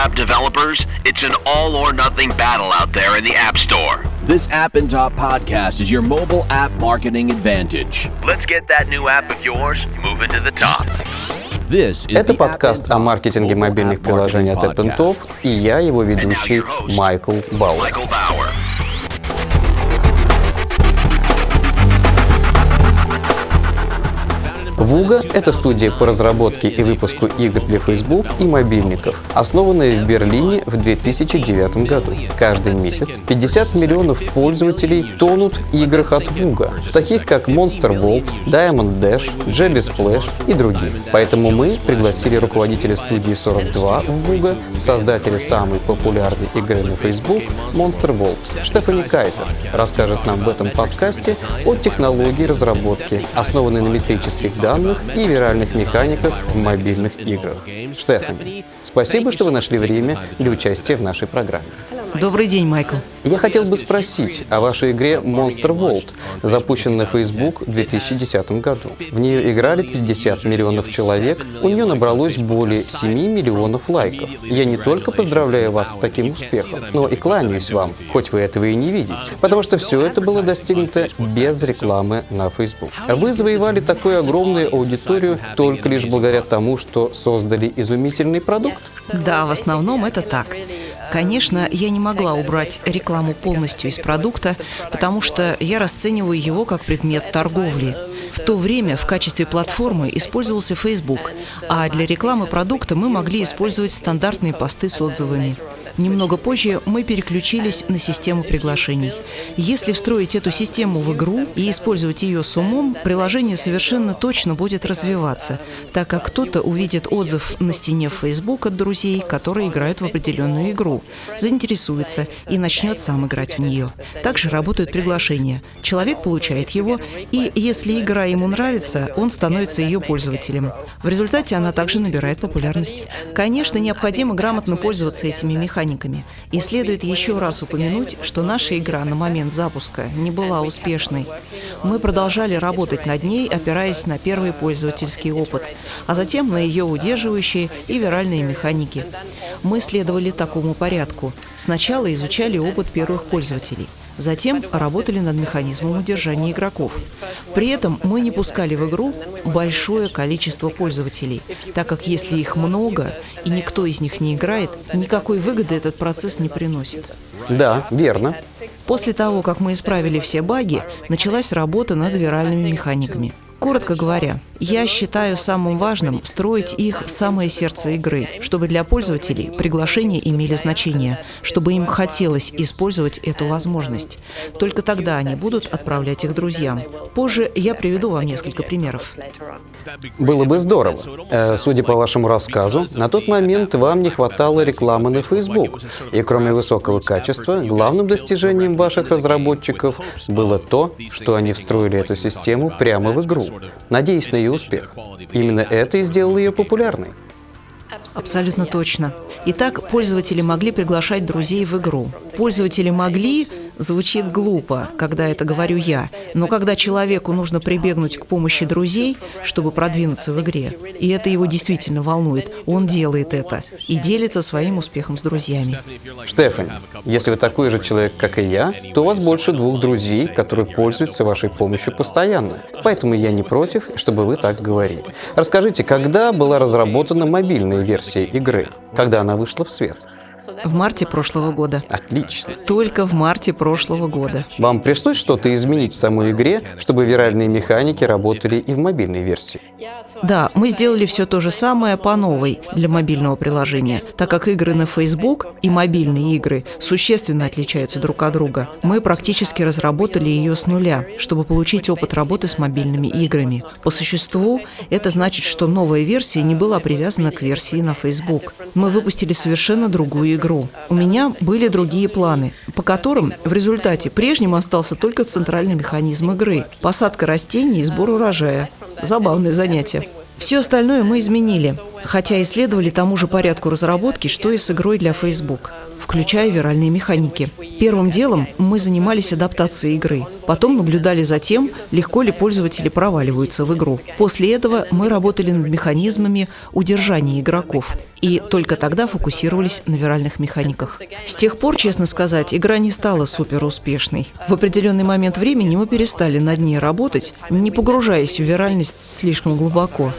app developers, it's an all or nothing battle out there in the App Store. This App and Top podcast is your mobile app marketing advantage. Let's get that new app of yours moving to the top. This is Это the App подкаст and о Top маркетинге mobile мобильных app приложений от marketing AppnTop, podcast. и я, его And now ведущий your host, Майкл Бауэр. Вуга – это студия по разработке и выпуску игр для Facebook и мобильников, основанная в Берлине в 2009 году. Каждый месяц 50 миллионов пользователей тонут в играх от Вуга, таких как Monster Vault, Diamond Dash, Jabby Splash и других. Поэтому мы пригласили руководителя студии 42 в Вуга, создателя самой популярной игры на Facebook Monster Vault, Штефани Кайзер, расскажет нам в этом подкасте о технологии разработки, основанной на метрических данных и виральных механиках в мобильных играх. Штефани, спасибо, что вы нашли время для участия в нашей программе. Добрый день, Майкл. Я хотел бы спросить о вашей игре Monster Vault, запущенной на Facebook в 2010 году. В нее играли 50 миллионов человек, у нее набралось более 7 миллионов лайков. Я не только поздравляю вас с таким успехом, но и кланяюсь вам, хоть вы этого и не видите, потому что все это было достигнуто без рекламы на Facebook. Вы завоевали такую огромную аудиторию только лишь благодаря тому, что создали изумительный продукт? Да, в основном это так. Конечно, я не могла убрать рекламу полностью из продукта, потому что я расцениваю его как предмет торговли. В то время в качестве платформы использовался Facebook, а для рекламы продукта мы могли использовать стандартные посты с отзывами. Немного позже мы переключились на систему приглашений. Если встроить эту систему в игру и использовать ее с умом, приложение совершенно точно будет развиваться, так как кто-то увидит отзыв на стене Facebook от друзей, которые играют в определенную игру, заинтересуется и начнет сам играть в нее. Также работают приглашения. Человек получает его, и если игра ему нравится, он становится ее пользователем. В результате она также набирает популярность. Конечно, необходимо грамотно пользоваться этими механиками. И следует еще раз упомянуть, что наша игра на момент запуска не была успешной. Мы продолжали работать над ней, опираясь на первый пользовательский опыт, а затем на ее удерживающие и виральные механики. Мы следовали такому порядку. Сначала изучали опыт первых пользователей. Затем работали над механизмом удержания игроков. При этом мы не пускали в игру большое количество пользователей, так как если их много и никто из них не играет, никакой выгоды этот процесс не приносит. Да, верно. После того, как мы исправили все баги, началась работа над виральными механиками. Коротко говоря, я считаю самым важным встроить их в самое сердце игры, чтобы для пользователей приглашения имели значение, чтобы им хотелось использовать эту возможность. Только тогда они будут отправлять их друзьям. Позже я приведу вам несколько примеров. Было бы здорово. Э, Судя по вашему рассказу, на тот момент вам не хватало рекламы на Facebook. И кроме высокого качества, главным достижением ваших разработчиков было то, что они встроили эту систему прямо в игру, надеясь на ее успех. Именно это и сделало ее популярной. Абсолютно точно. Итак, пользователи могли приглашать друзей в игру. Пользователи могли звучит глупо, когда это говорю я, но когда человеку нужно прибегнуть к помощи друзей, чтобы продвинуться в игре, и это его действительно волнует, он делает это и делится своим успехом с друзьями. Штефани, если вы такой же человек, как и я, то у вас больше двух друзей, которые пользуются вашей помощью постоянно. Поэтому я не против, чтобы вы так говорили. Расскажите, когда была разработана мобильная версия игры? Когда она вышла в свет? В марте прошлого года. Отлично. Только в марте прошлого года. Вам пришлось что-то изменить в самой игре, чтобы виральные механики работали и в мобильной версии? Да, мы сделали все то же самое по новой для мобильного приложения. Так как игры на Facebook и мобильные игры существенно отличаются друг от друга, мы практически разработали ее с нуля, чтобы получить опыт работы с мобильными играми. По существу, это значит, что новая версия не была привязана к версии на Facebook. Мы выпустили совершенно другую игру. У меня были другие планы, по которым в результате прежним остался только центральный механизм игры – посадка растений и сбор урожая. Забавное занятие. Все остальное мы изменили, хотя исследовали тому же порядку разработки, что и с игрой для Facebook. Включая виральные механики. Первым делом мы занимались адаптацией игры. Потом наблюдали за тем, легко ли пользователи проваливаются в игру. После этого мы работали над механизмами удержания игроков. И только тогда фокусировались на виральных механиках. С тех пор, честно сказать, игра не стала супер успешной. В определенный момент времени мы перестали над ней работать, не погружаясь в виральность слишком глубоко.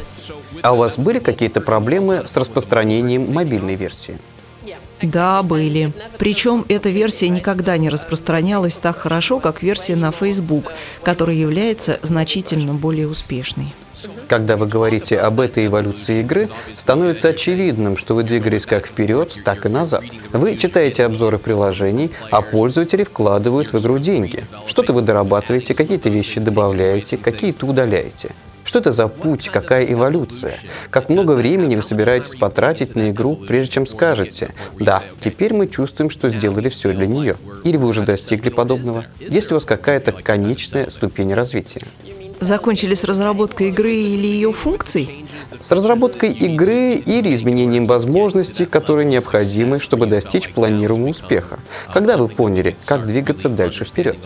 А у вас были какие-то проблемы с распространением мобильной версии? Да, были. Причем эта версия никогда не распространялась так хорошо, как версия на Facebook, которая является значительно более успешной. Когда вы говорите об этой эволюции игры, становится очевидным, что вы двигались как вперед, так и назад. Вы читаете обзоры приложений, а пользователи вкладывают в игру деньги. Что-то вы дорабатываете, какие-то вещи добавляете, какие-то удаляете. Что это за путь, какая эволюция? Как много времени вы собираетесь потратить на игру, прежде чем скажете, да, теперь мы чувствуем, что сделали все для нее? Или вы уже достигли подобного? Есть ли у вас какая-то конечная ступень развития? Закончили с разработкой игры или ее функций? С разработкой игры или изменением возможностей, которые необходимы, чтобы достичь планируемого успеха. Когда вы поняли, как двигаться дальше вперед?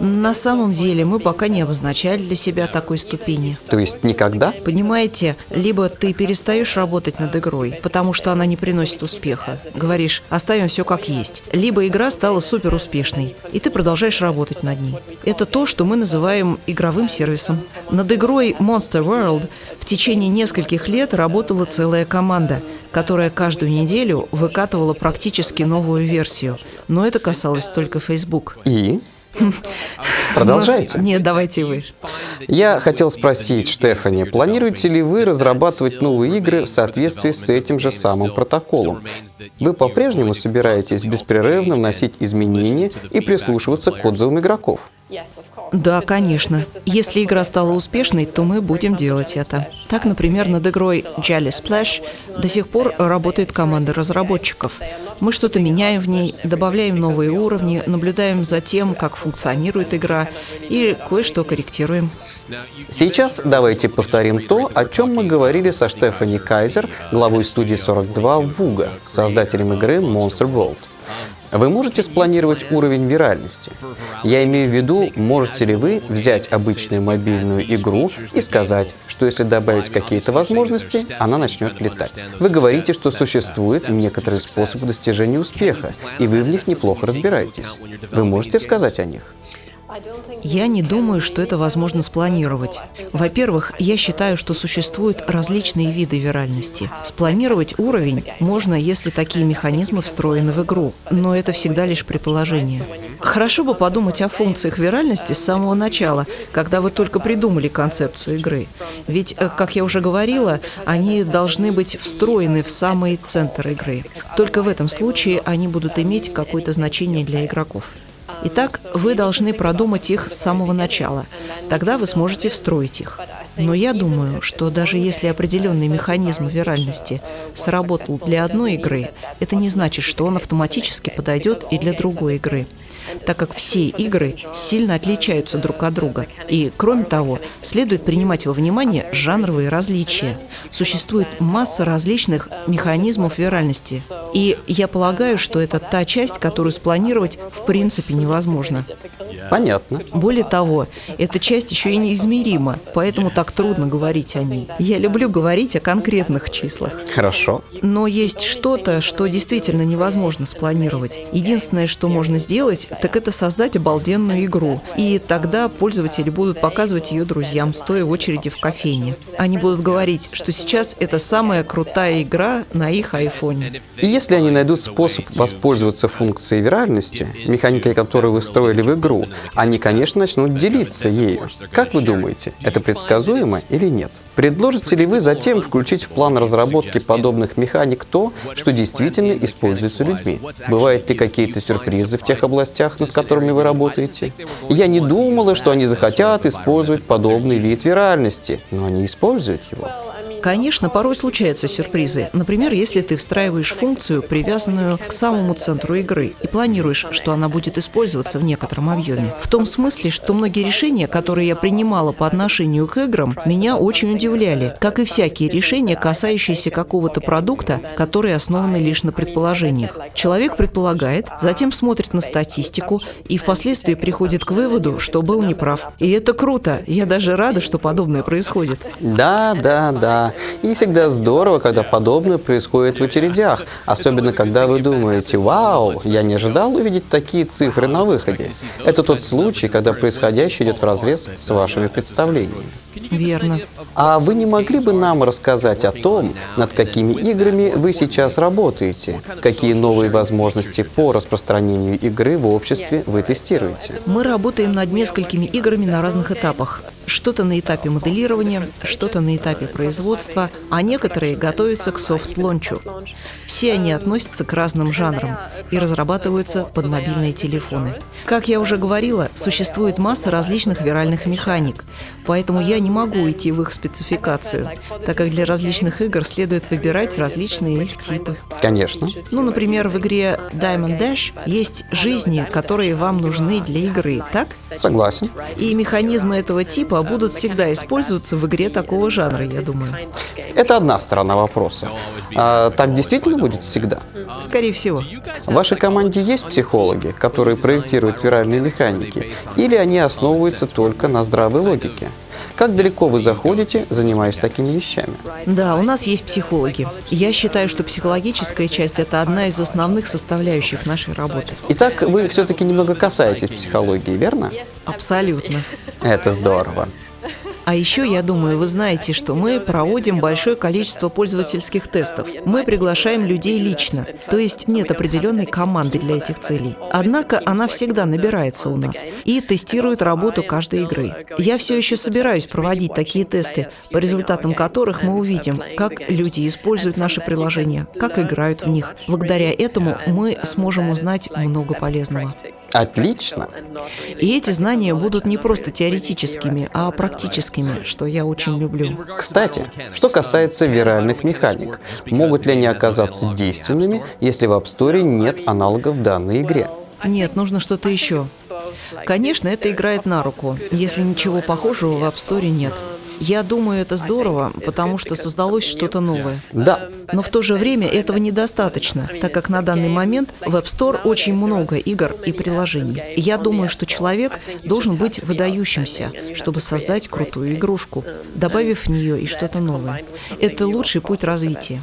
На самом деле мы пока не обозначали для себя такой ступени. То есть никогда? Понимаете, либо ты перестаешь работать над игрой, потому что она не приносит успеха. Говоришь, оставим все как есть. Либо игра стала супер успешной, и ты продолжаешь работать над ней. Это то, что мы называем игровым сервисом. Над игрой Monster World в течение нескольких лет работала целая команда, которая каждую неделю выкатывала практически новую версию. Но это касалось только Facebook. И? Продолжайте. Нет, давайте вы. Я хотел спросить, Штефани, планируете ли вы разрабатывать новые игры в соответствии с этим же самым протоколом? Вы по-прежнему собираетесь беспрерывно вносить изменения и прислушиваться к отзывам игроков? Да, конечно. Если игра стала успешной, то мы будем делать это. Так, например, над игрой Jelly Splash до сих пор работает команда разработчиков. Мы что-то меняем в ней, добавляем новые уровни, наблюдаем за тем, как функционирует игра, и кое-что корректируем. Сейчас давайте повторим то, о чем мы говорили со Штефани Кайзер, главой студии 42 Вуга, создателем игры Monster World. Вы можете спланировать уровень виральности. Я имею в виду, можете ли вы взять обычную мобильную игру и сказать, что если добавить какие-то возможности, она начнет летать. Вы говорите, что существуют некоторые способы достижения успеха, и вы в них неплохо разбираетесь. Вы можете рассказать о них? Я не думаю, что это возможно спланировать. Во-первых, я считаю, что существуют различные виды виральности. Спланировать уровень можно, если такие механизмы встроены в игру, но это всегда лишь предположение. Хорошо бы подумать о функциях виральности с самого начала, когда вы только придумали концепцию игры. Ведь, э, как я уже говорила, они должны быть встроены в самый центр игры. Только в этом случае они будут иметь какое-то значение для игроков. Итак, вы должны продумать их с самого начала. Тогда вы сможете встроить их. Но я думаю, что даже если определенный механизм виральности сработал для одной игры, это не значит, что он автоматически подойдет и для другой игры так как все игры сильно отличаются друг от друга. И, кроме того, следует принимать во внимание жанровые различия. Существует масса различных механизмов виральности. И я полагаю, что это та часть, которую спланировать в принципе невозможно. Понятно. Более того, эта часть еще и неизмерима, поэтому так трудно говорить о ней. Я люблю говорить о конкретных числах. Хорошо. Но есть что-то, что действительно невозможно спланировать. Единственное, что можно сделать, так это создать обалденную игру. И тогда пользователи будут показывать ее друзьям, стоя в очереди в кофейне. Они будут говорить, что сейчас это самая крутая игра на их айфоне. И если они найдут способ воспользоваться функцией виральности, механикой которой вы строили в игру, они, конечно, начнут делиться ею. Как вы думаете, это предсказуемо или нет? Предложите ли вы затем включить в план разработки подобных механик то, что действительно используется людьми? Бывают ли какие-то сюрпризы в тех областях, над которыми вы работаете? Я не думала, что они захотят использовать подобный вид виральности, но они используют его. Конечно, порой случаются сюрпризы. Например, если ты встраиваешь функцию, привязанную к самому центру игры, и планируешь, что она будет использоваться в некотором объеме. В том смысле, что многие решения, которые я принимала по отношению к играм, меня очень удивляли, как и всякие решения, касающиеся какого-то продукта, которые основаны лишь на предположениях. Человек предполагает, затем смотрит на статистику и впоследствии приходит к выводу, что был неправ. И это круто. Я даже рада, что подобное происходит. Да, да, да. И всегда здорово, когда подобное происходит в очередях. Особенно, когда вы думаете, вау, я не ожидал увидеть такие цифры на выходе. Это тот случай, когда происходящее идет в разрез с вашими представлениями. Верно. А вы не могли бы нам рассказать о том, над какими играми вы сейчас работаете? Какие новые возможности по распространению игры в обществе вы тестируете? Мы работаем над несколькими играми на разных этапах. Что-то на этапе моделирования, что-то на этапе производства, а некоторые готовятся к софт-лончу. Все они относятся к разным жанрам и разрабатываются под мобильные телефоны. Как я уже говорила, существует масса различных виральных механик, поэтому я не могу идти в их спецификацию, так как для различных игр следует выбирать различные их типы. Конечно. Ну, например, в игре Diamond Dash есть жизни, которые вам нужны для игры, так? Согласен. И механизмы этого типа будут всегда использоваться в игре такого жанра, я думаю. Это одна сторона вопроса. А так действительно будет всегда? Скорее всего. В вашей команде есть психологи, которые проектируют виральные механики, или они основываются только на здравой логике? Как далеко вы заходите, занимаясь такими вещами? Да, у нас есть психологи. Я считаю, что психологическая часть – это одна из основных составляющих нашей работы. Итак, вы все-таки немного касаетесь психологии, верно? Абсолютно. Это здорово. А еще, я думаю, вы знаете, что мы проводим большое количество пользовательских тестов. Мы приглашаем людей лично, то есть нет определенной команды для этих целей. Однако она всегда набирается у нас и тестирует работу каждой игры. Я все еще собираюсь проводить такие тесты, по результатам которых мы увидим, как люди используют наши приложения, как играют в них. Благодаря этому мы сможем узнать много полезного. Отлично. И эти знания будут не просто теоретическими, а практическими, что я очень люблю. Кстати, что касается виральных механик, могут ли они оказаться действенными, если в App Store нет аналогов данной игре? Нет, нужно что-то еще. Конечно, это играет на руку, если ничего похожего в App Store нет. Я думаю, это здорово, потому что создалось что-то новое. Да. Но в то же время этого недостаточно, так как на данный момент в App Store очень много игр и приложений. И я думаю, что человек должен быть выдающимся, чтобы создать крутую игрушку, добавив в нее и что-то новое. Это лучший путь развития.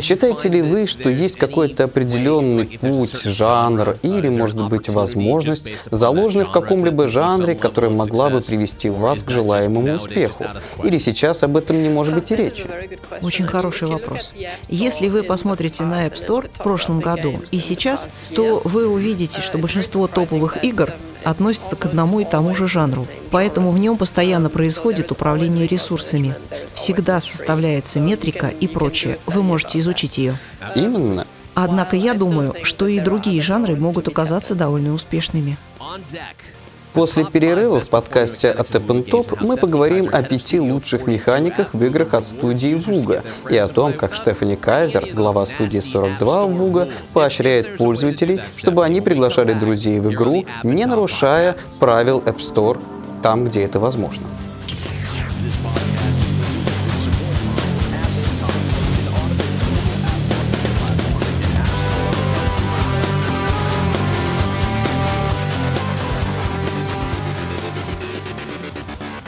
Считаете ли вы, что есть какой-то определенный путь, жанр или, может быть, возможность, заложенная в каком-либо жанре, которая могла бы привести вас к желаемому успеху? Или сейчас об этом не может быть и речи? Очень хороший вопрос. Если вы посмотрите на App Store в прошлом году и сейчас, то вы увидите, что большинство топовых игр относятся к одному и тому же жанру. Поэтому в нем постоянно происходит управление ресурсами. Всегда составляется метрика и прочее. Вы можете изучить ее. Именно. Однако я думаю, что и другие жанры могут оказаться довольно успешными. После перерыва в подкасте от Tap Top мы поговорим о пяти лучших механиках в играх от студии Вуга и о том, как Штефани Кайзер, глава студии 42 Вуга, поощряет пользователей, чтобы они приглашали друзей в игру, не нарушая правил App Store там, где это возможно.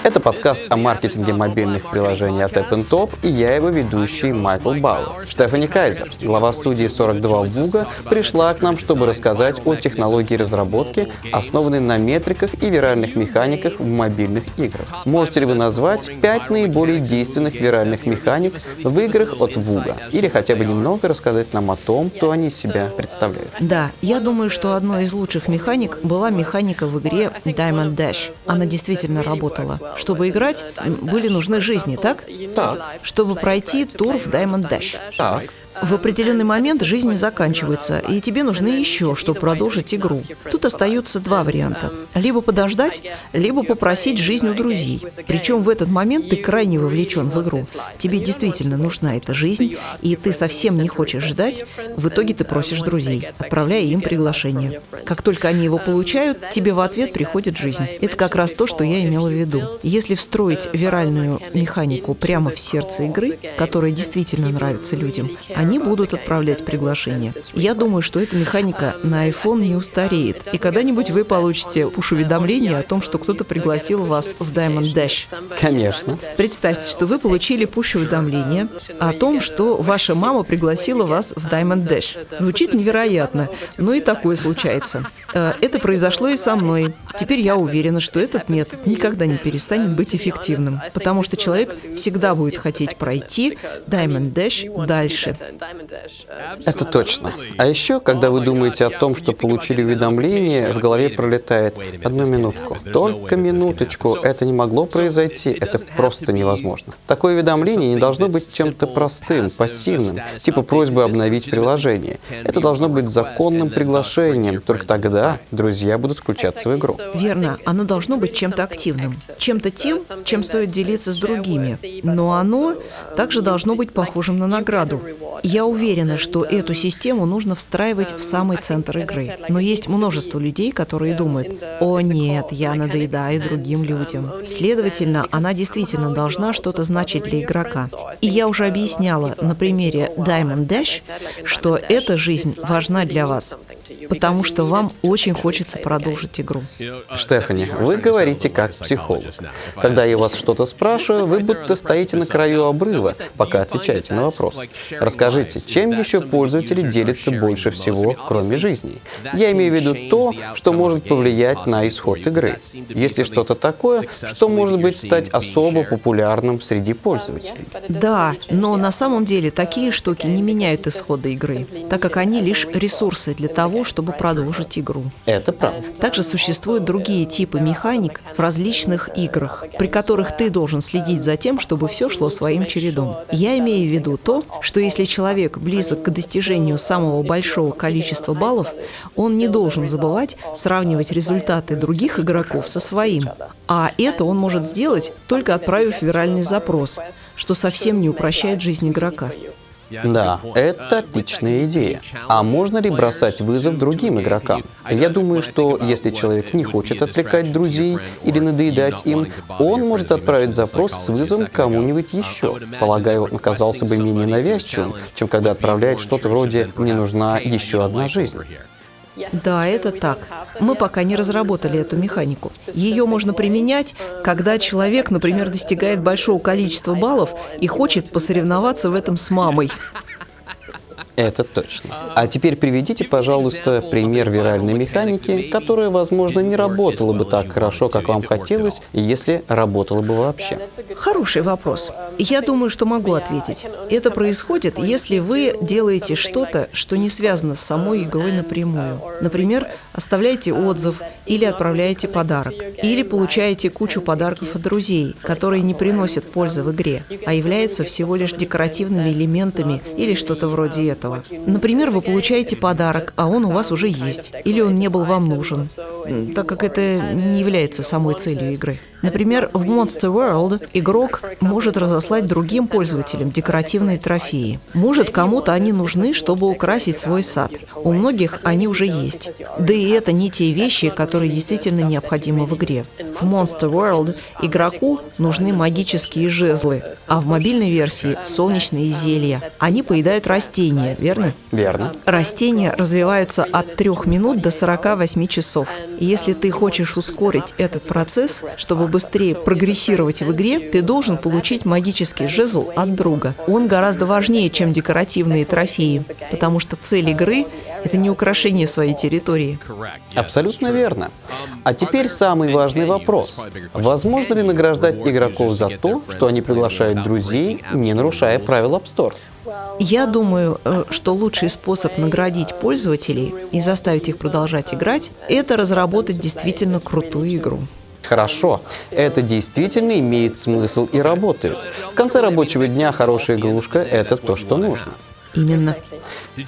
Это подкаст о маркетинге мобильных приложений от App Top, и я его ведущий Майкл Бауэр. Штефани Кайзер, глава студии 42 Вуга, пришла к нам, чтобы рассказать о технологии разработки, основанной на метриках и виральных механиках в мобильных играх. Можете ли вы назвать пять наиболее действенных виральных механик в играх от Вуга? Или хотя бы немного рассказать нам о том, кто они себя представляют? Да, я думаю, что одной из лучших механик была механика в игре Diamond Dash. Она действительно работала. Чтобы играть, были нужны жизни, так? Так. Чтобы пройти тур в Diamond Dash. Так. В определенный момент жизни заканчивается, и тебе нужны еще, чтобы продолжить игру. Тут остаются два варианта. Либо подождать, либо попросить жизнь у друзей. Причем в этот момент ты крайне вовлечен в игру. Тебе действительно нужна эта жизнь, и ты совсем не хочешь ждать. В итоге ты просишь друзей, отправляя им приглашение. Как только они его получают, тебе в ответ приходит жизнь. Это как раз то, что я имела в виду. Если встроить виральную механику прямо в сердце игры, которая действительно нравится людям, они будут отправлять приглашения. Я думаю, что эта механика на iPhone не устареет, и когда-нибудь вы получите пуш-уведомление о том, что кто-то пригласил вас в Diamond Dash. Конечно. Представьте, что вы получили пуш-уведомление о том, что ваша мама пригласила вас в Diamond Dash. Звучит невероятно, но и такое случается. Э, это произошло и со мной. Теперь я уверена, что этот метод никогда не перестанет быть эффективным, потому что человек всегда будет хотеть пройти Diamond Dash дальше. Это точно. А еще, когда вы думаете о том, что получили уведомление, в голове пролетает «одну минутку». Только минуточку. Это не могло произойти. Это просто невозможно. Такое уведомление не должно быть чем-то простым, пассивным, типа просьбы обновить приложение. Это должно быть законным приглашением. Только тогда друзья будут включаться в игру. Верно, оно должно быть чем-то активным, чем-то тем, чем стоит делиться с другими. Но оно также должно быть похожим на награду. Я уверена, что эту систему нужно встраивать в самый центр игры. Но есть множество людей, которые думают, о нет, я надоедаю другим людям. Следовательно, она действительно должна что-то значить для игрока. И я уже объясняла на примере Diamond Dash, что эта жизнь важна для вас потому что вам очень хочется продолжить игру. Штефани, вы говорите как психолог. Когда я вас что-то спрашиваю, вы будто стоите на краю обрыва, пока отвечаете на вопрос. Расскажите, чем еще пользователи делятся больше всего, кроме жизни? Я имею в виду то, что может повлиять на исход игры. Если что-то такое, что может быть стать особо популярным среди пользователей. Да, но на самом деле такие штуки не меняют исхода игры, так как они лишь ресурсы для того, чтобы продолжить игру. Это правда. Также существуют другие типы механик в различных играх, при которых ты должен следить за тем, чтобы все шло своим чередом. Я имею в виду то, что если человек близок к достижению самого большого количества баллов, он не должен забывать сравнивать результаты других игроков со своим. А это он может сделать, только отправив виральный запрос, что совсем не упрощает жизнь игрока. Да, это отличная идея. А можно ли бросать вызов другим игрокам? Я думаю, что если человек не хочет отвлекать друзей или надоедать им, он может отправить запрос с вызовом кому-нибудь еще. Полагаю, он оказался бы менее навязчивым, чем когда отправляет что-то вроде «мне нужна еще одна жизнь». Да, это так. Мы пока не разработали эту механику. Ее можно применять, когда человек, например, достигает большого количества баллов и хочет посоревноваться в этом с мамой. Это точно. А теперь приведите, пожалуйста, пример виральной механики, которая, возможно, не работала бы так хорошо, как вам хотелось, если работала бы вообще. Хороший вопрос. Я думаю, что могу ответить. Это происходит, если вы делаете что-то, что не связано с самой игрой напрямую. Например, оставляете отзыв или отправляете подарок. Или получаете кучу подарков от друзей, которые не приносят пользы в игре, а являются всего лишь декоративными элементами или что-то вроде этого этого. Например, вы получаете подарок, а он у вас уже есть, или он не был вам нужен, так как это не является самой целью игры. Например, в Monster World игрок может разослать другим пользователям декоративные трофеи. Может, кому-то они нужны, чтобы украсить свой сад. У многих они уже есть. Да и это не те вещи, которые действительно необходимы в игре. В Monster World игроку нужны магические жезлы, а в мобильной версии – солнечные зелья. Они поедают растения, верно? Верно. Растения развиваются от 3 минут до 48 часов. И если ты хочешь ускорить этот процесс, чтобы быстрее прогрессировать в игре, ты должен получить магический жезл от друга. Он гораздо важнее, чем декоративные трофеи, потому что цель игры — это не украшение своей территории. Абсолютно верно. А теперь самый важный вопрос. Возможно ли награждать игроков за то, что они приглашают друзей, не нарушая правил App Store? Я думаю, э, что лучший способ наградить пользователей и заставить их продолжать играть – это разработать действительно крутую игру. Хорошо, это действительно имеет смысл и работает. В конце рабочего дня хорошая игрушка – это то, что нужно. Именно.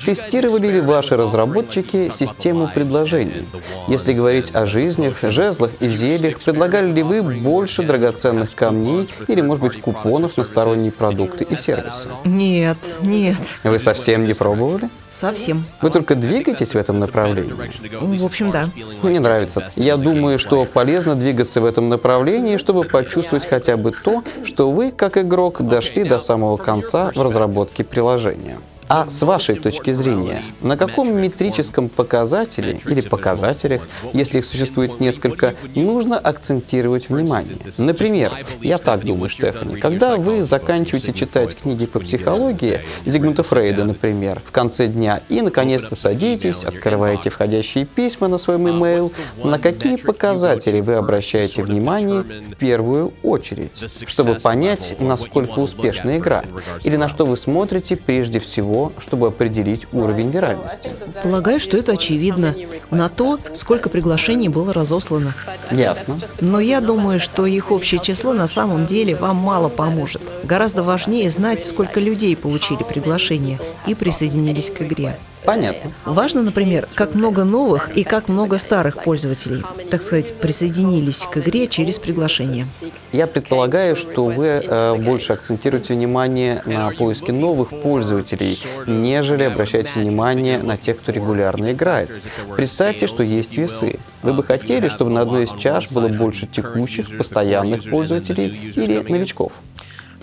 Тестировали ли ваши разработчики систему предложений? Если говорить о жизнях, жезлах и зельях, предлагали ли вы больше драгоценных камней или, может быть, купонов на сторонние продукты и сервисы? Нет, нет, Вы совсем не пробовали? совсем. Вы только двигаетесь в этом направлении? В общем, да. Мне нравится. Я думаю, что полезно двигаться в этом направлении, чтобы почувствовать хотя бы то, что вы, как игрок, дошли до самого конца в разработке приложения. А с вашей точки зрения, на каком метрическом показателе или показателях, если их существует несколько, нужно акцентировать внимание? Например, я так думаю, Штефани, когда вы заканчиваете читать книги по психологии, Зигмунда Фрейда, например, в конце дня, и наконец-то садитесь, открываете входящие письма на свой имейл, на какие показатели вы обращаете внимание в первую очередь, чтобы понять, насколько успешна игра, или на что вы смотрите прежде всего, чтобы определить уровень виральности. Полагаю, что это очевидно. На то, сколько приглашений было разослано. Ясно. Но я думаю, что их общее число на самом деле вам мало поможет. Гораздо важнее знать, сколько людей получили приглашение и присоединились к игре. Понятно. Важно, например, как много новых и как много старых пользователей, так сказать, присоединились к игре через приглашение. Я предполагаю, что вы э, больше акцентируете внимание на поиске новых пользователей, нежели обращаете внимание на тех, кто регулярно играет. Представьте, что есть весы. Вы бы хотели, чтобы на одной из чаш было больше текущих, постоянных пользователей или новичков?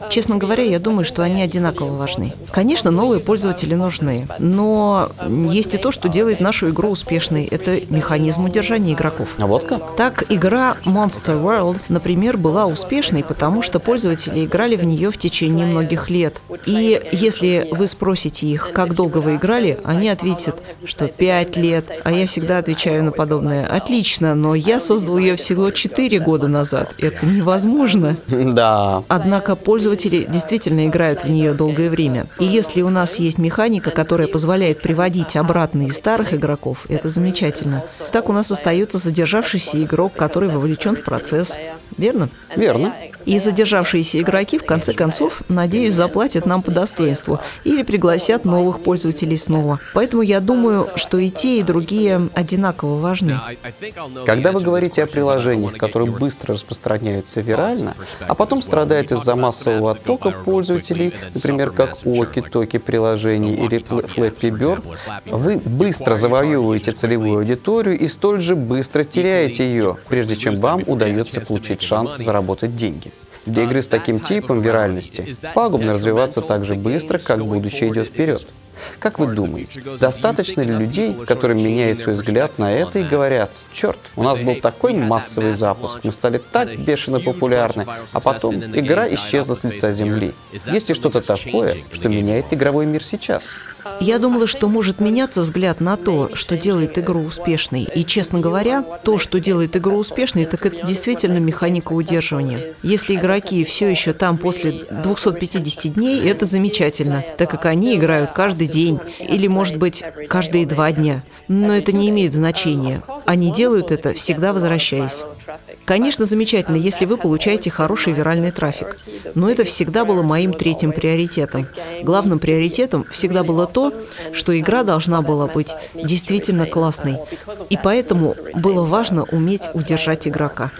Честно говоря, я думаю, что они одинаково важны. Конечно, новые пользователи нужны, но есть и то, что делает нашу игру успешной. Это механизм удержания игроков. А вот как? Так, игра Monster World, например, была успешной, потому что пользователи играли в нее в течение многих лет. И если вы спросите их, как долго вы играли, они ответят, что 5 лет. А я всегда отвечаю на подобное. Отлично, но я создал ее всего 4 года назад. Это невозможно. Да. Однако пользователи действительно играют в нее долгое время. И если у нас есть механика, которая позволяет приводить обратно из старых игроков, это замечательно. Так у нас остается задержавшийся игрок, который вовлечен в процесс. Верно? Верно. И задержавшиеся игроки, в конце концов, надеюсь, заплатят нам по достоинству или пригласят новых пользователей снова. Поэтому я думаю, что и те, и другие одинаково важны. Когда вы говорите о приложениях, которые быстро распространяются вирально, а потом страдают из-за массового оттока пользователей, например, как Оки-Токи приложений или Flappy Bird, вы быстро завоевываете целевую аудиторию и столь же быстро теряете ее, прежде чем вам удается получить шанс заработать деньги. Для игры с таким типом виральности пагубно развиваться так же быстро, как будущее идет вперед. Как вы думаете, достаточно ли людей, которые меняют свой взгляд на это и говорят, черт, у нас был такой массовый запуск, мы стали так бешено популярны, а потом игра исчезла с лица земли. Есть ли что-то такое, что меняет игровой мир сейчас? Я думала, что может меняться взгляд на то, что делает игру успешной. И, честно говоря, то, что делает игру успешной, так это действительно механика удерживания. Если игроки все еще там после 250 дней, это замечательно, так как они играют каждый день или, может быть, каждые два дня. Но это не имеет значения. Они делают это, всегда возвращаясь. Конечно, замечательно, если вы получаете хороший виральный трафик. Но это всегда было моим третьим приоритетом. Главным приоритетом всегда было то, что игра должна была быть действительно классной. И поэтому было важно уметь удержать игрока.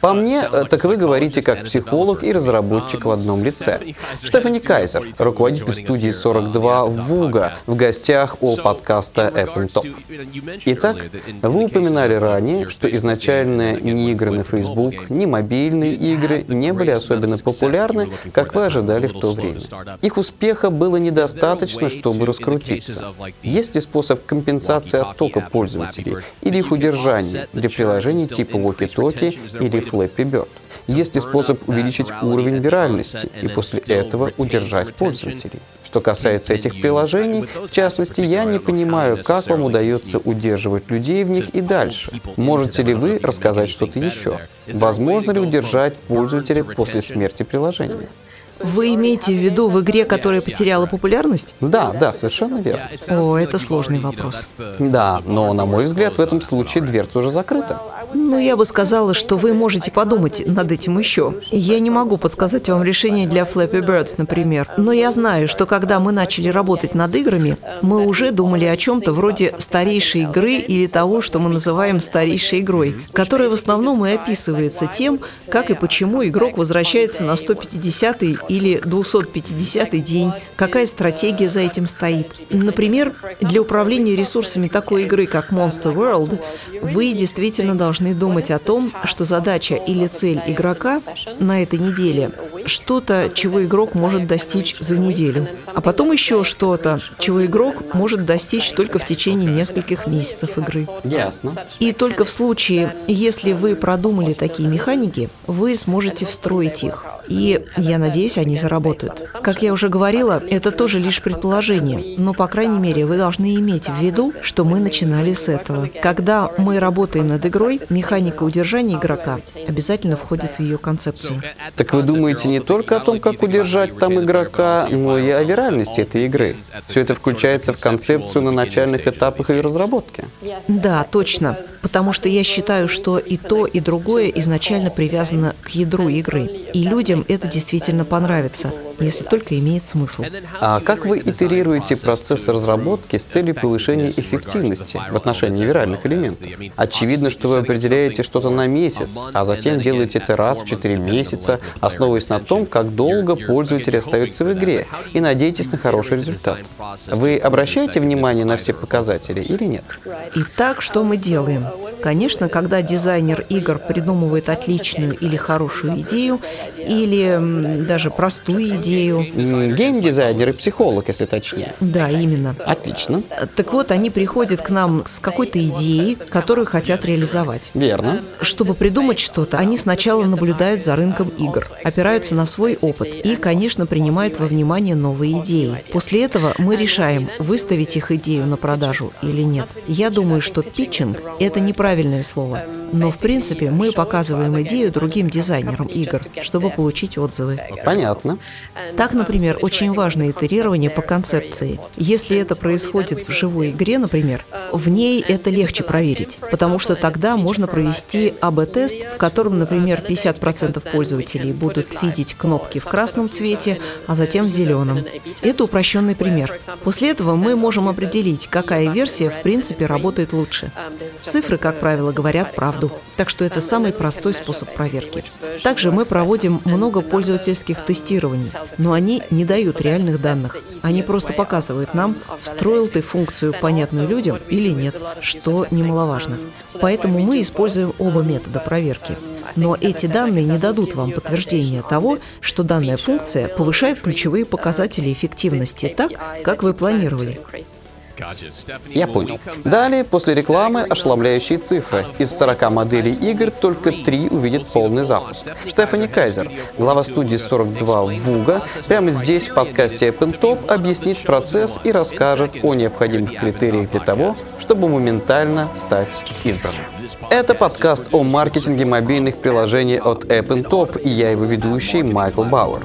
По мне, э, так вы говорите как психолог и разработчик в одном лице. Штефани Кайзер, руководитель студии 42 Вуга, в гостях у подкаста Apple Top. Итак, вы упоминали ранее, что изначально ни игры на Facebook, ни мобильные игры не были особенно популярны, как вы ожидали в то время. Их успеха было недостаточно, чтобы раскрутиться. Есть ли способ компенсации оттока пользователей или их удержания для приложений типа Walkie-Talkie или Flappy Bird? Есть ли способ увеличить уровень виральности и после этого удержать пользователей? Что касается этих приложений, в частности, я не понимаю, как вам удается удерживать людей в них и дальше. Можете ли вы рассказать что-то еще? Возможно ли удержать пользователя после смерти приложения? Вы имеете в виду в игре, которая потеряла популярность? Да, да, совершенно верно. О, это сложный вопрос. Да, но, на мой взгляд, в этом случае дверца уже закрыта. Ну, я бы сказала, что вы можете подумать над этим еще. Я не могу подсказать вам решение для Flappy Birds, например. Но я знаю, что когда мы начали работать над играми, мы уже думали о чем-то вроде старейшей игры или того, что мы называем старейшей игрой, которая в основном и описывается тем, как и почему игрок возвращается на 150 или 250 день, какая стратегия за этим стоит. Например, для управления ресурсами такой игры, как Monster World, вы действительно должны думать о том, что задача или цель игрока на этой неделе что-то, чего игрок может достичь за неделю, а потом еще что-то, чего игрок может достичь только в течение нескольких месяцев игры. Ясно. И только в случае, если вы продумали такие механики, вы сможете встроить их. И я надеюсь, они заработают. Как я уже говорила, это тоже лишь предположение, но, по крайней мере, вы должны иметь в виду, что мы начинали с этого. Когда мы работаем над игрой, механика удержания игрока обязательно входит в ее концепцию. Так вы думаете не только о том, как удержать там игрока, но и о виральности этой игры. Все это включается в концепцию на начальных этапах ее разработки. Да, точно. Потому что я считаю, что и то, и другое изначально привязано к ядру игры. И людям это действительно понравится, если только имеет смысл. А как вы итерируете процесс разработки с целью повышения эффективности в отношении виральных элементов? Очевидно, что вы определяете что-то на месяц, а затем делаете это раз в 4 месяца, основываясь на том, как долго пользователи остаются в игре, и надеетесь на хороший результат. Вы обращаете внимание на все показатели или нет? Итак, что мы делаем? Конечно, когда дизайнер игр придумывает отличную или хорошую идею, или даже простую идею, Геймдизайнер и психолог, если точнее. да, именно. Отлично. Так вот, они приходят к нам с какой-то идеей, которую хотят реализовать. Верно. Чтобы придумать что-то, они сначала наблюдают за рынком игр, опираются на свой опыт и, конечно, принимают во внимание новые идеи. После этого мы решаем, выставить их идею на продажу или нет. Я думаю, что питчинг – это неправильное слово. Но, в принципе, мы показываем идею другим дизайнерам игр, чтобы получить отзывы. Понятно. Так, например, очень важно итерирование по концепции. Если это происходит в живой игре, например, в ней это легче проверить, потому что тогда можно провести АБ-тест, в котором, например, 50% пользователей будут видеть кнопки в красном цвете, а затем в зеленом. Это упрощенный пример. После этого мы можем определить, какая версия в принципе работает лучше. Цифры, как правило, говорят правду, так что это самый простой способ проверки. Также мы проводим много пользовательских тестирований, но они не дают реальных данных. Они просто показывают нам, встроил ты функцию, понятную людям или нет, что немаловажно. Поэтому мы используем оба метода проверки. Но эти данные не дадут вам подтверждения того, что данная функция повышает ключевые показатели эффективности так, как вы планировали. Я понял. Далее, после рекламы, ошеломляющие цифры. Из 40 моделей игр только 3 увидят полный запуск. Штефани Кайзер, глава студии 42 Вуга, прямо здесь, в подкасте Open Top, объяснит процесс и расскажет о необходимых критериях для того, чтобы моментально стать избранным. Это подкаст о маркетинге мобильных приложений от Open Top, и я его ведущий Майкл Бауэр.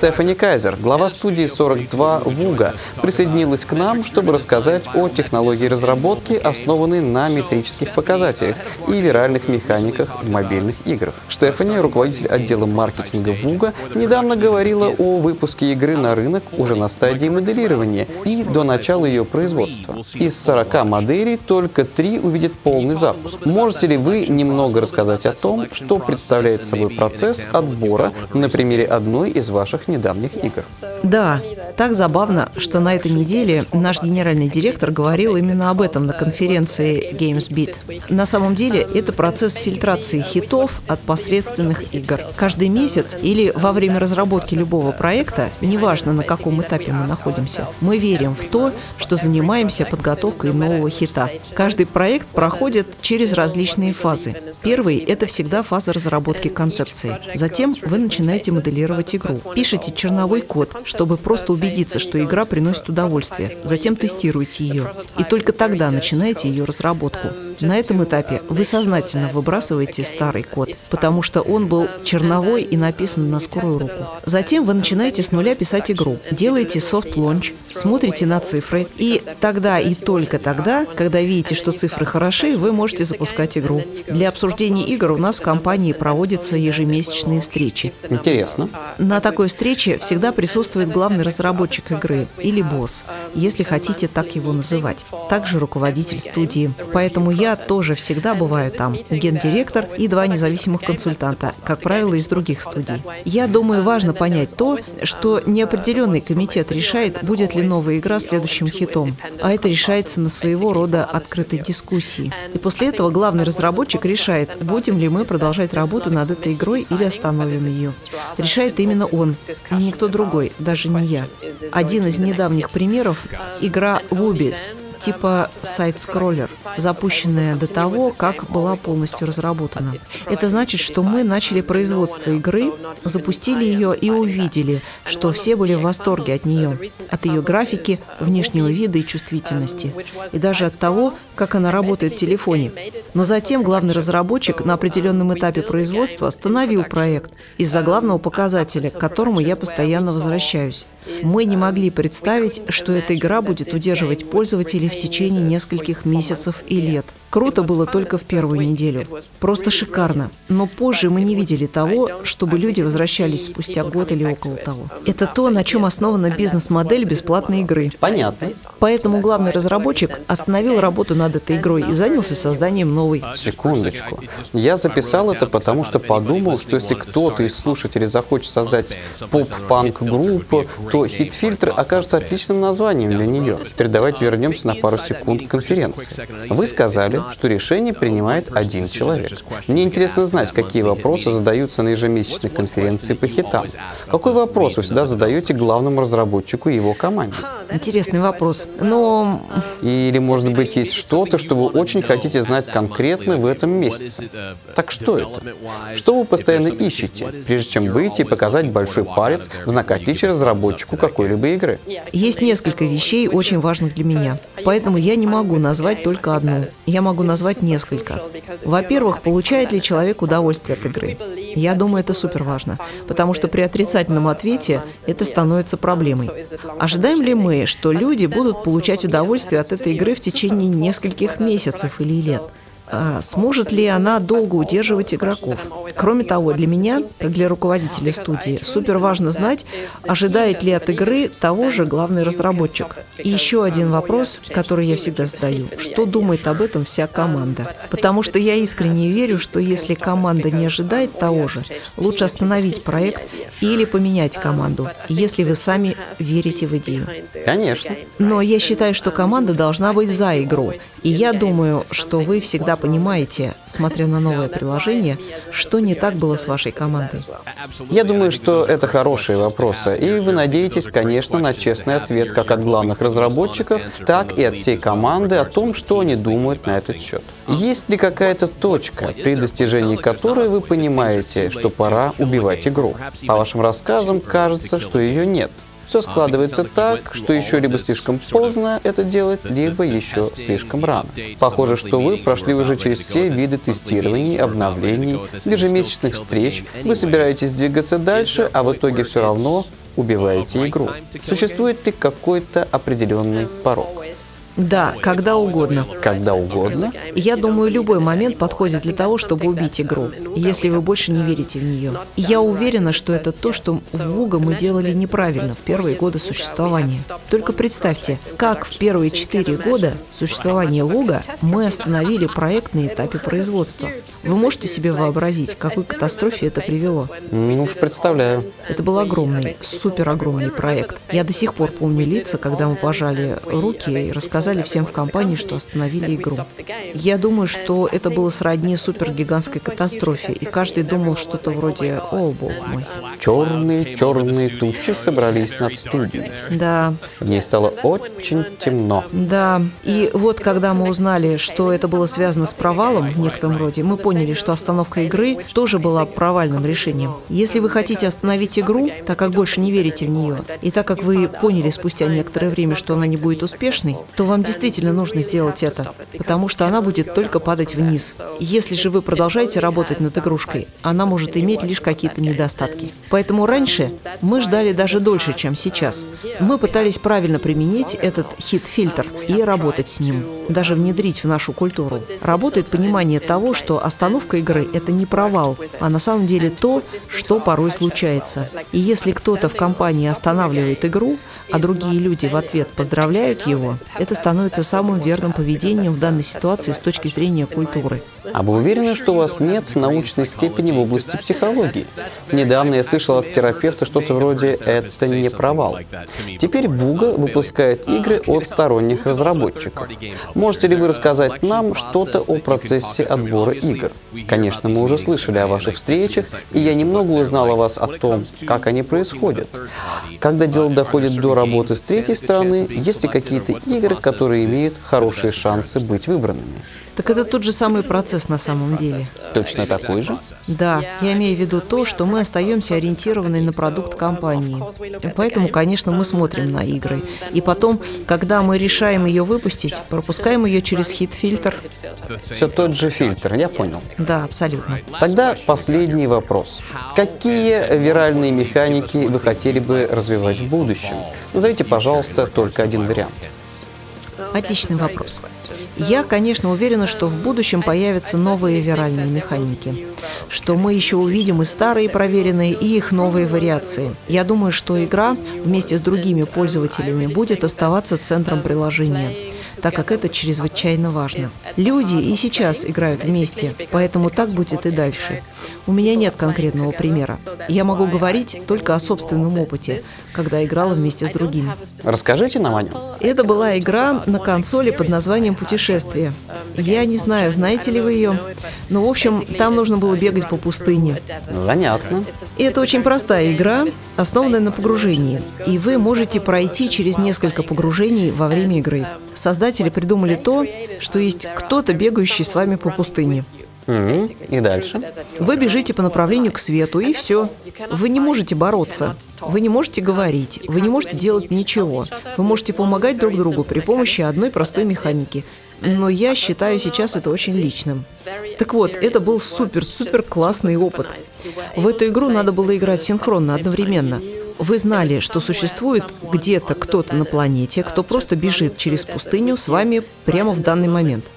Штефани Кайзер, глава студии 42 Вуга, присоединилась к нам, чтобы рассказать о технологии разработки, основанной на метрических показателях и виральных механиках в мобильных играх. Штефани, руководитель отдела маркетинга Вуга, недавно говорила о выпуске игры на рынок уже на стадии моделирования и до начала ее производства. Из 40 моделей только 3 увидят полный запуск. Можете ли вы немного рассказать о том, что представляет собой процесс отбора на примере одной из ваших недавних игр? Да, так забавно, что на этой неделе наш генеральный директор говорил именно об этом на конференции GamesBeat. На самом деле это процесс фильтрации хитов от посредственных игр. Каждый месяц или во время разработки любого проекта, неважно на каком этапе мы находимся, мы верим в то, что занимаемся подготовкой нового хита. Каждый проект проходит через различные фазы. Первый – это всегда фаза разработки концепции. Затем вы начинаете моделировать игру. Пишете загружаете черновой код, чтобы просто убедиться, что игра приносит удовольствие. Затем тестируете ее. И только тогда начинаете ее разработку. На этом этапе вы сознательно выбрасываете старый код, потому что он был черновой и написан на скорую руку. Затем вы начинаете с нуля писать игру, делаете soft launch, смотрите на цифры, и тогда и только тогда, когда видите, что цифры хороши, вы можете запускать игру. Для обсуждения игр у нас в компании проводятся ежемесячные встречи. Интересно. На такой встрече всегда присутствует главный разработчик игры или босс, если хотите так его называть, также руководитель студии. Поэтому я тоже всегда бываю там, гендиректор и два независимых консультанта, как правило, из других студий. Я думаю, важно понять то, что неопределенный комитет решает, будет ли новая игра следующим хитом, а это решается на своего рода открытой дискуссии. И после этого главный разработчик решает, будем ли мы продолжать работу над этой игрой или остановим ее. Решает именно он, и никто другой, даже не я. Один из недавних примеров – игра Woobies – типа сайт-скроллер, запущенная до того, как была полностью разработана. Это значит, что мы начали производство игры, запустили ее и увидели, что все были в восторге от нее, от ее графики, внешнего вида и чувствительности, и даже от того, как она работает в телефоне. Но затем главный разработчик на определенном этапе производства остановил проект из-за главного показателя, к которому я постоянно возвращаюсь. Мы не могли представить, что эта игра будет удерживать пользователей в течение нескольких месяцев и лет. Круто было только в первую неделю. Просто шикарно. Но позже мы не видели того, чтобы люди возвращались спустя год или около того. Это то, на чем основана бизнес-модель бесплатной игры. Понятно. Поэтому главный разработчик остановил работу над этой игрой и занялся созданием новой. Секундочку. Я записал это, потому что подумал, что если кто-то из слушателей захочет создать поп-панк-группу, то хит-фильтр окажется отличным названием для нее. Теперь давайте вернемся на пару секунд конференции. Вы сказали, что решение принимает один человек. Мне интересно знать, какие вопросы задаются на ежемесячной конференции по хитам. Какой вопрос вы всегда задаете главному разработчику и его команде? Интересный вопрос. Но... Или, может быть, есть что-то, что вы очень хотите знать конкретно в этом месяце? Так что это? Что вы постоянно ищете, прежде чем выйти и показать большой палец в знак отличия разработчику какой-либо игры? Есть несколько вещей, очень важных для меня. Поэтому я не могу назвать только одну. Я могу назвать несколько. Во-первых, получает ли человек удовольствие от игры? Я думаю, это супер важно, потому что при отрицательном ответе это становится проблемой. Ожидаем ли мы, что люди будут получать удовольствие от этой игры в течение нескольких месяцев или лет? А сможет ли она долго удерживать игроков. Кроме того, для меня, как для руководителя студии, супер важно знать, ожидает ли от игры того же главный разработчик. И еще один вопрос, который я всегда задаю. Что думает об этом вся команда? Потому что я искренне верю, что если команда не ожидает того же, лучше остановить проект или поменять команду, если вы сами верите в идею. Конечно. Но я считаю, что команда должна быть за игру. И я думаю, что вы всегда понимаете, смотря на новое приложение, что не так было с вашей командой? Я думаю, что это хорошие вопросы, и вы надеетесь, конечно, на честный ответ как от главных разработчиков, так и от всей команды о том, что они думают на этот счет. Есть ли какая-то точка, при достижении которой вы понимаете, что пора убивать игру? По вашим рассказам кажется, что ее нет – все складывается так, что еще либо слишком поздно это делать, либо еще слишком рано. Похоже, что вы прошли уже через все виды тестирований, обновлений, ежемесячных встреч, вы собираетесь двигаться дальше, а в итоге все равно убиваете игру. Существует ли какой-то определенный порог? Да, когда угодно. Когда угодно? Я думаю, любой момент подходит для того, чтобы убить игру, если вы больше не верите в нее. я уверена, что это то, что в Вуга мы делали неправильно в первые годы существования. Только представьте, как в первые четыре года существования Вуга мы остановили проект на этапе производства. Вы можете себе вообразить, какой катастрофе это привело? Ну уж представляю. Это был огромный, супер огромный проект. Я до сих пор помню лица, когда мы пожали руки и рассказали сказали всем в компании, что остановили игру. Я думаю, что это было сродни супергигантской катастрофе, и каждый думал что-то вроде «О, бог мой». Черные, черные тучи собрались над студией. Да, В ней стало очень темно. да. И вот когда мы узнали, что это было связано с провалом в некотором роде, мы поняли, что остановка игры тоже была провальным решением. Если вы хотите остановить игру, так как больше не верите в нее, и так как вы поняли спустя некоторое время, что она не будет успешной, то вам действительно нужно сделать это, потому что она будет только падать вниз. Если же вы продолжаете работать над игрушкой, она может иметь лишь какие-то недостатки. Поэтому раньше мы ждали даже дольше, чем сейчас. Мы пытались правильно применить этот хит-фильтр и работать с ним, даже внедрить в нашу культуру. Работает понимание того, что остановка игры – это не провал, а на самом деле то, что порой случается. И если кто-то в компании останавливает игру, а другие люди в ответ поздравляют его, это становится самым верным поведением в данной ситуации с точки зрения культуры. А вы уверены, что у вас нет научной степени в области психологии? Недавно я слышал от терапевта что-то вроде «это не провал». Теперь Вуга выпускает игры от сторонних разработчиков. Можете ли вы рассказать нам что-то о процессе отбора игр? Конечно, мы уже слышали о ваших встречах, и я немного узнал о вас о том, как они происходят. Когда дело доходит до работы с третьей стороны, есть ли какие-то игры, которые имеют хорошие шансы быть выбранными? Так это тот же самый процесс на самом деле. Точно такой же? Да, я имею в виду то, что мы остаемся ориентированы на продукт компании. Поэтому, конечно, мы смотрим на игры. И потом, когда мы решаем ее выпустить, пропускаем ее через хит-фильтр. Все тот же фильтр, я понял. Да, абсолютно. Тогда последний вопрос. Какие виральные механики вы хотели бы развивать в будущем? Назовите, пожалуйста, только один вариант. Отличный вопрос. Я, конечно, уверена, что в будущем появятся новые виральные механики, что мы еще увидим и старые проверенные, и их новые вариации. Я думаю, что игра вместе с другими пользователями будет оставаться центром приложения так как это чрезвычайно важно. Люди и сейчас играют вместе, поэтому так будет и дальше. У меня нет конкретного примера. Я могу говорить только о собственном опыте, когда играла вместе с другими. Расскажите нам о нем. Это была игра на консоли под названием «Путешествие». Я не знаю, знаете ли вы ее, но, в общем, там нужно было бегать по пустыне. Занятно. И это очень простая игра, основанная на погружении. И вы можете пройти через несколько погружений во время игры. Создатели придумали то, что есть кто-то, бегающий с вами по пустыне. Мгм. И дальше? Вы бежите по направлению к свету, и все. Вы не можете бороться, вы не можете говорить, вы не можете делать ничего. Вы можете помогать друг другу при помощи одной простой механики. Но я считаю сейчас это очень личным. Так вот, это был супер-супер классный опыт. В эту игру надо было играть синхронно, одновременно. Вы знали, что существует где-то кто-то на планете, кто просто бежит через пустыню с вами прямо в данный момент.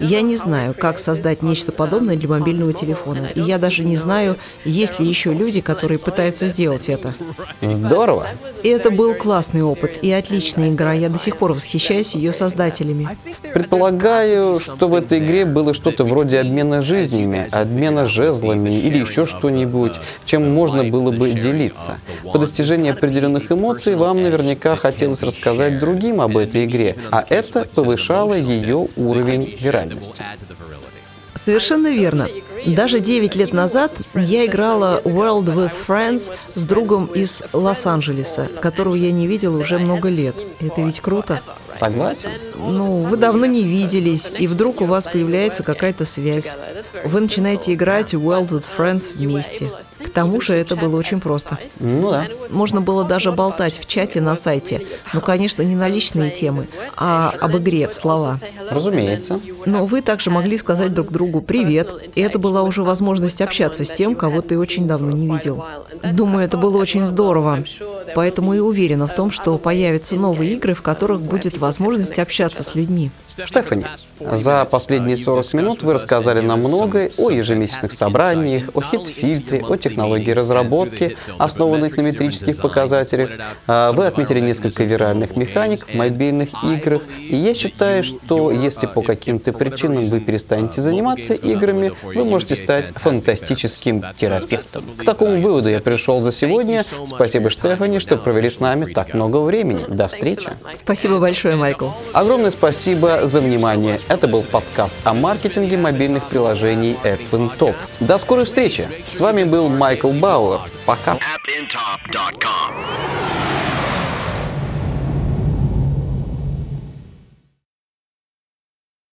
Я не знаю, как создать нечто подобное для мобильного телефона. И я даже не знаю, есть ли еще люди, которые пытаются сделать это. Здорово. И это был классный опыт и отличная игра. Я до сих пор восхищаюсь ее создателями. Предполагаю, что в этой игре было что-то вроде обмена жизнями, обмена жезлами или еще что-нибудь, чем можно было бы делиться. По достижении определенных эмоций вам наверняка хотелось рассказать другим об этой игре, а это повышало ее уровень виральности. Совершенно верно. Даже 9 лет назад я играла World with Friends с другом из Лос-Анджелеса, которого я не видела уже много лет. Это ведь круто. Согласен? Ну, вы давно не виделись, и вдруг у вас появляется какая-то связь. Вы начинаете играть World with Friends вместе. К тому же это было очень просто. Ну да. Можно было даже болтать в чате на сайте. Ну, конечно, не на личные темы, а об игре в слова. Разумеется. Но вы также могли сказать друг другу «привет», и это была уже возможность общаться с тем, кого ты очень давно не видел. Думаю, это было очень здорово. Поэтому и уверена в том, что появятся новые игры, в которых будет возможность общаться с людьми. Штефани, за последние 40 минут вы рассказали нам многое о ежемесячных собраниях, о хит-фильтре, о технологии разработки, основанных на метрических показателях. А Вы отметили несколько виральных механик в мобильных играх. И я считаю, что если по каким-то причинам вы перестанете заниматься играми, вы можете стать фантастическим терапевтом. К такому выводу я пришел за сегодня. Спасибо, Штефани, что провели с нами так много времени. До встречи. Спасибо большое, Майкл. Огромное спасибо за внимание. Это был подкаст о маркетинге мобильных приложений AppInTop. До скорой встречи. С вами был Майкл Бауэр. Пока. appintop.com.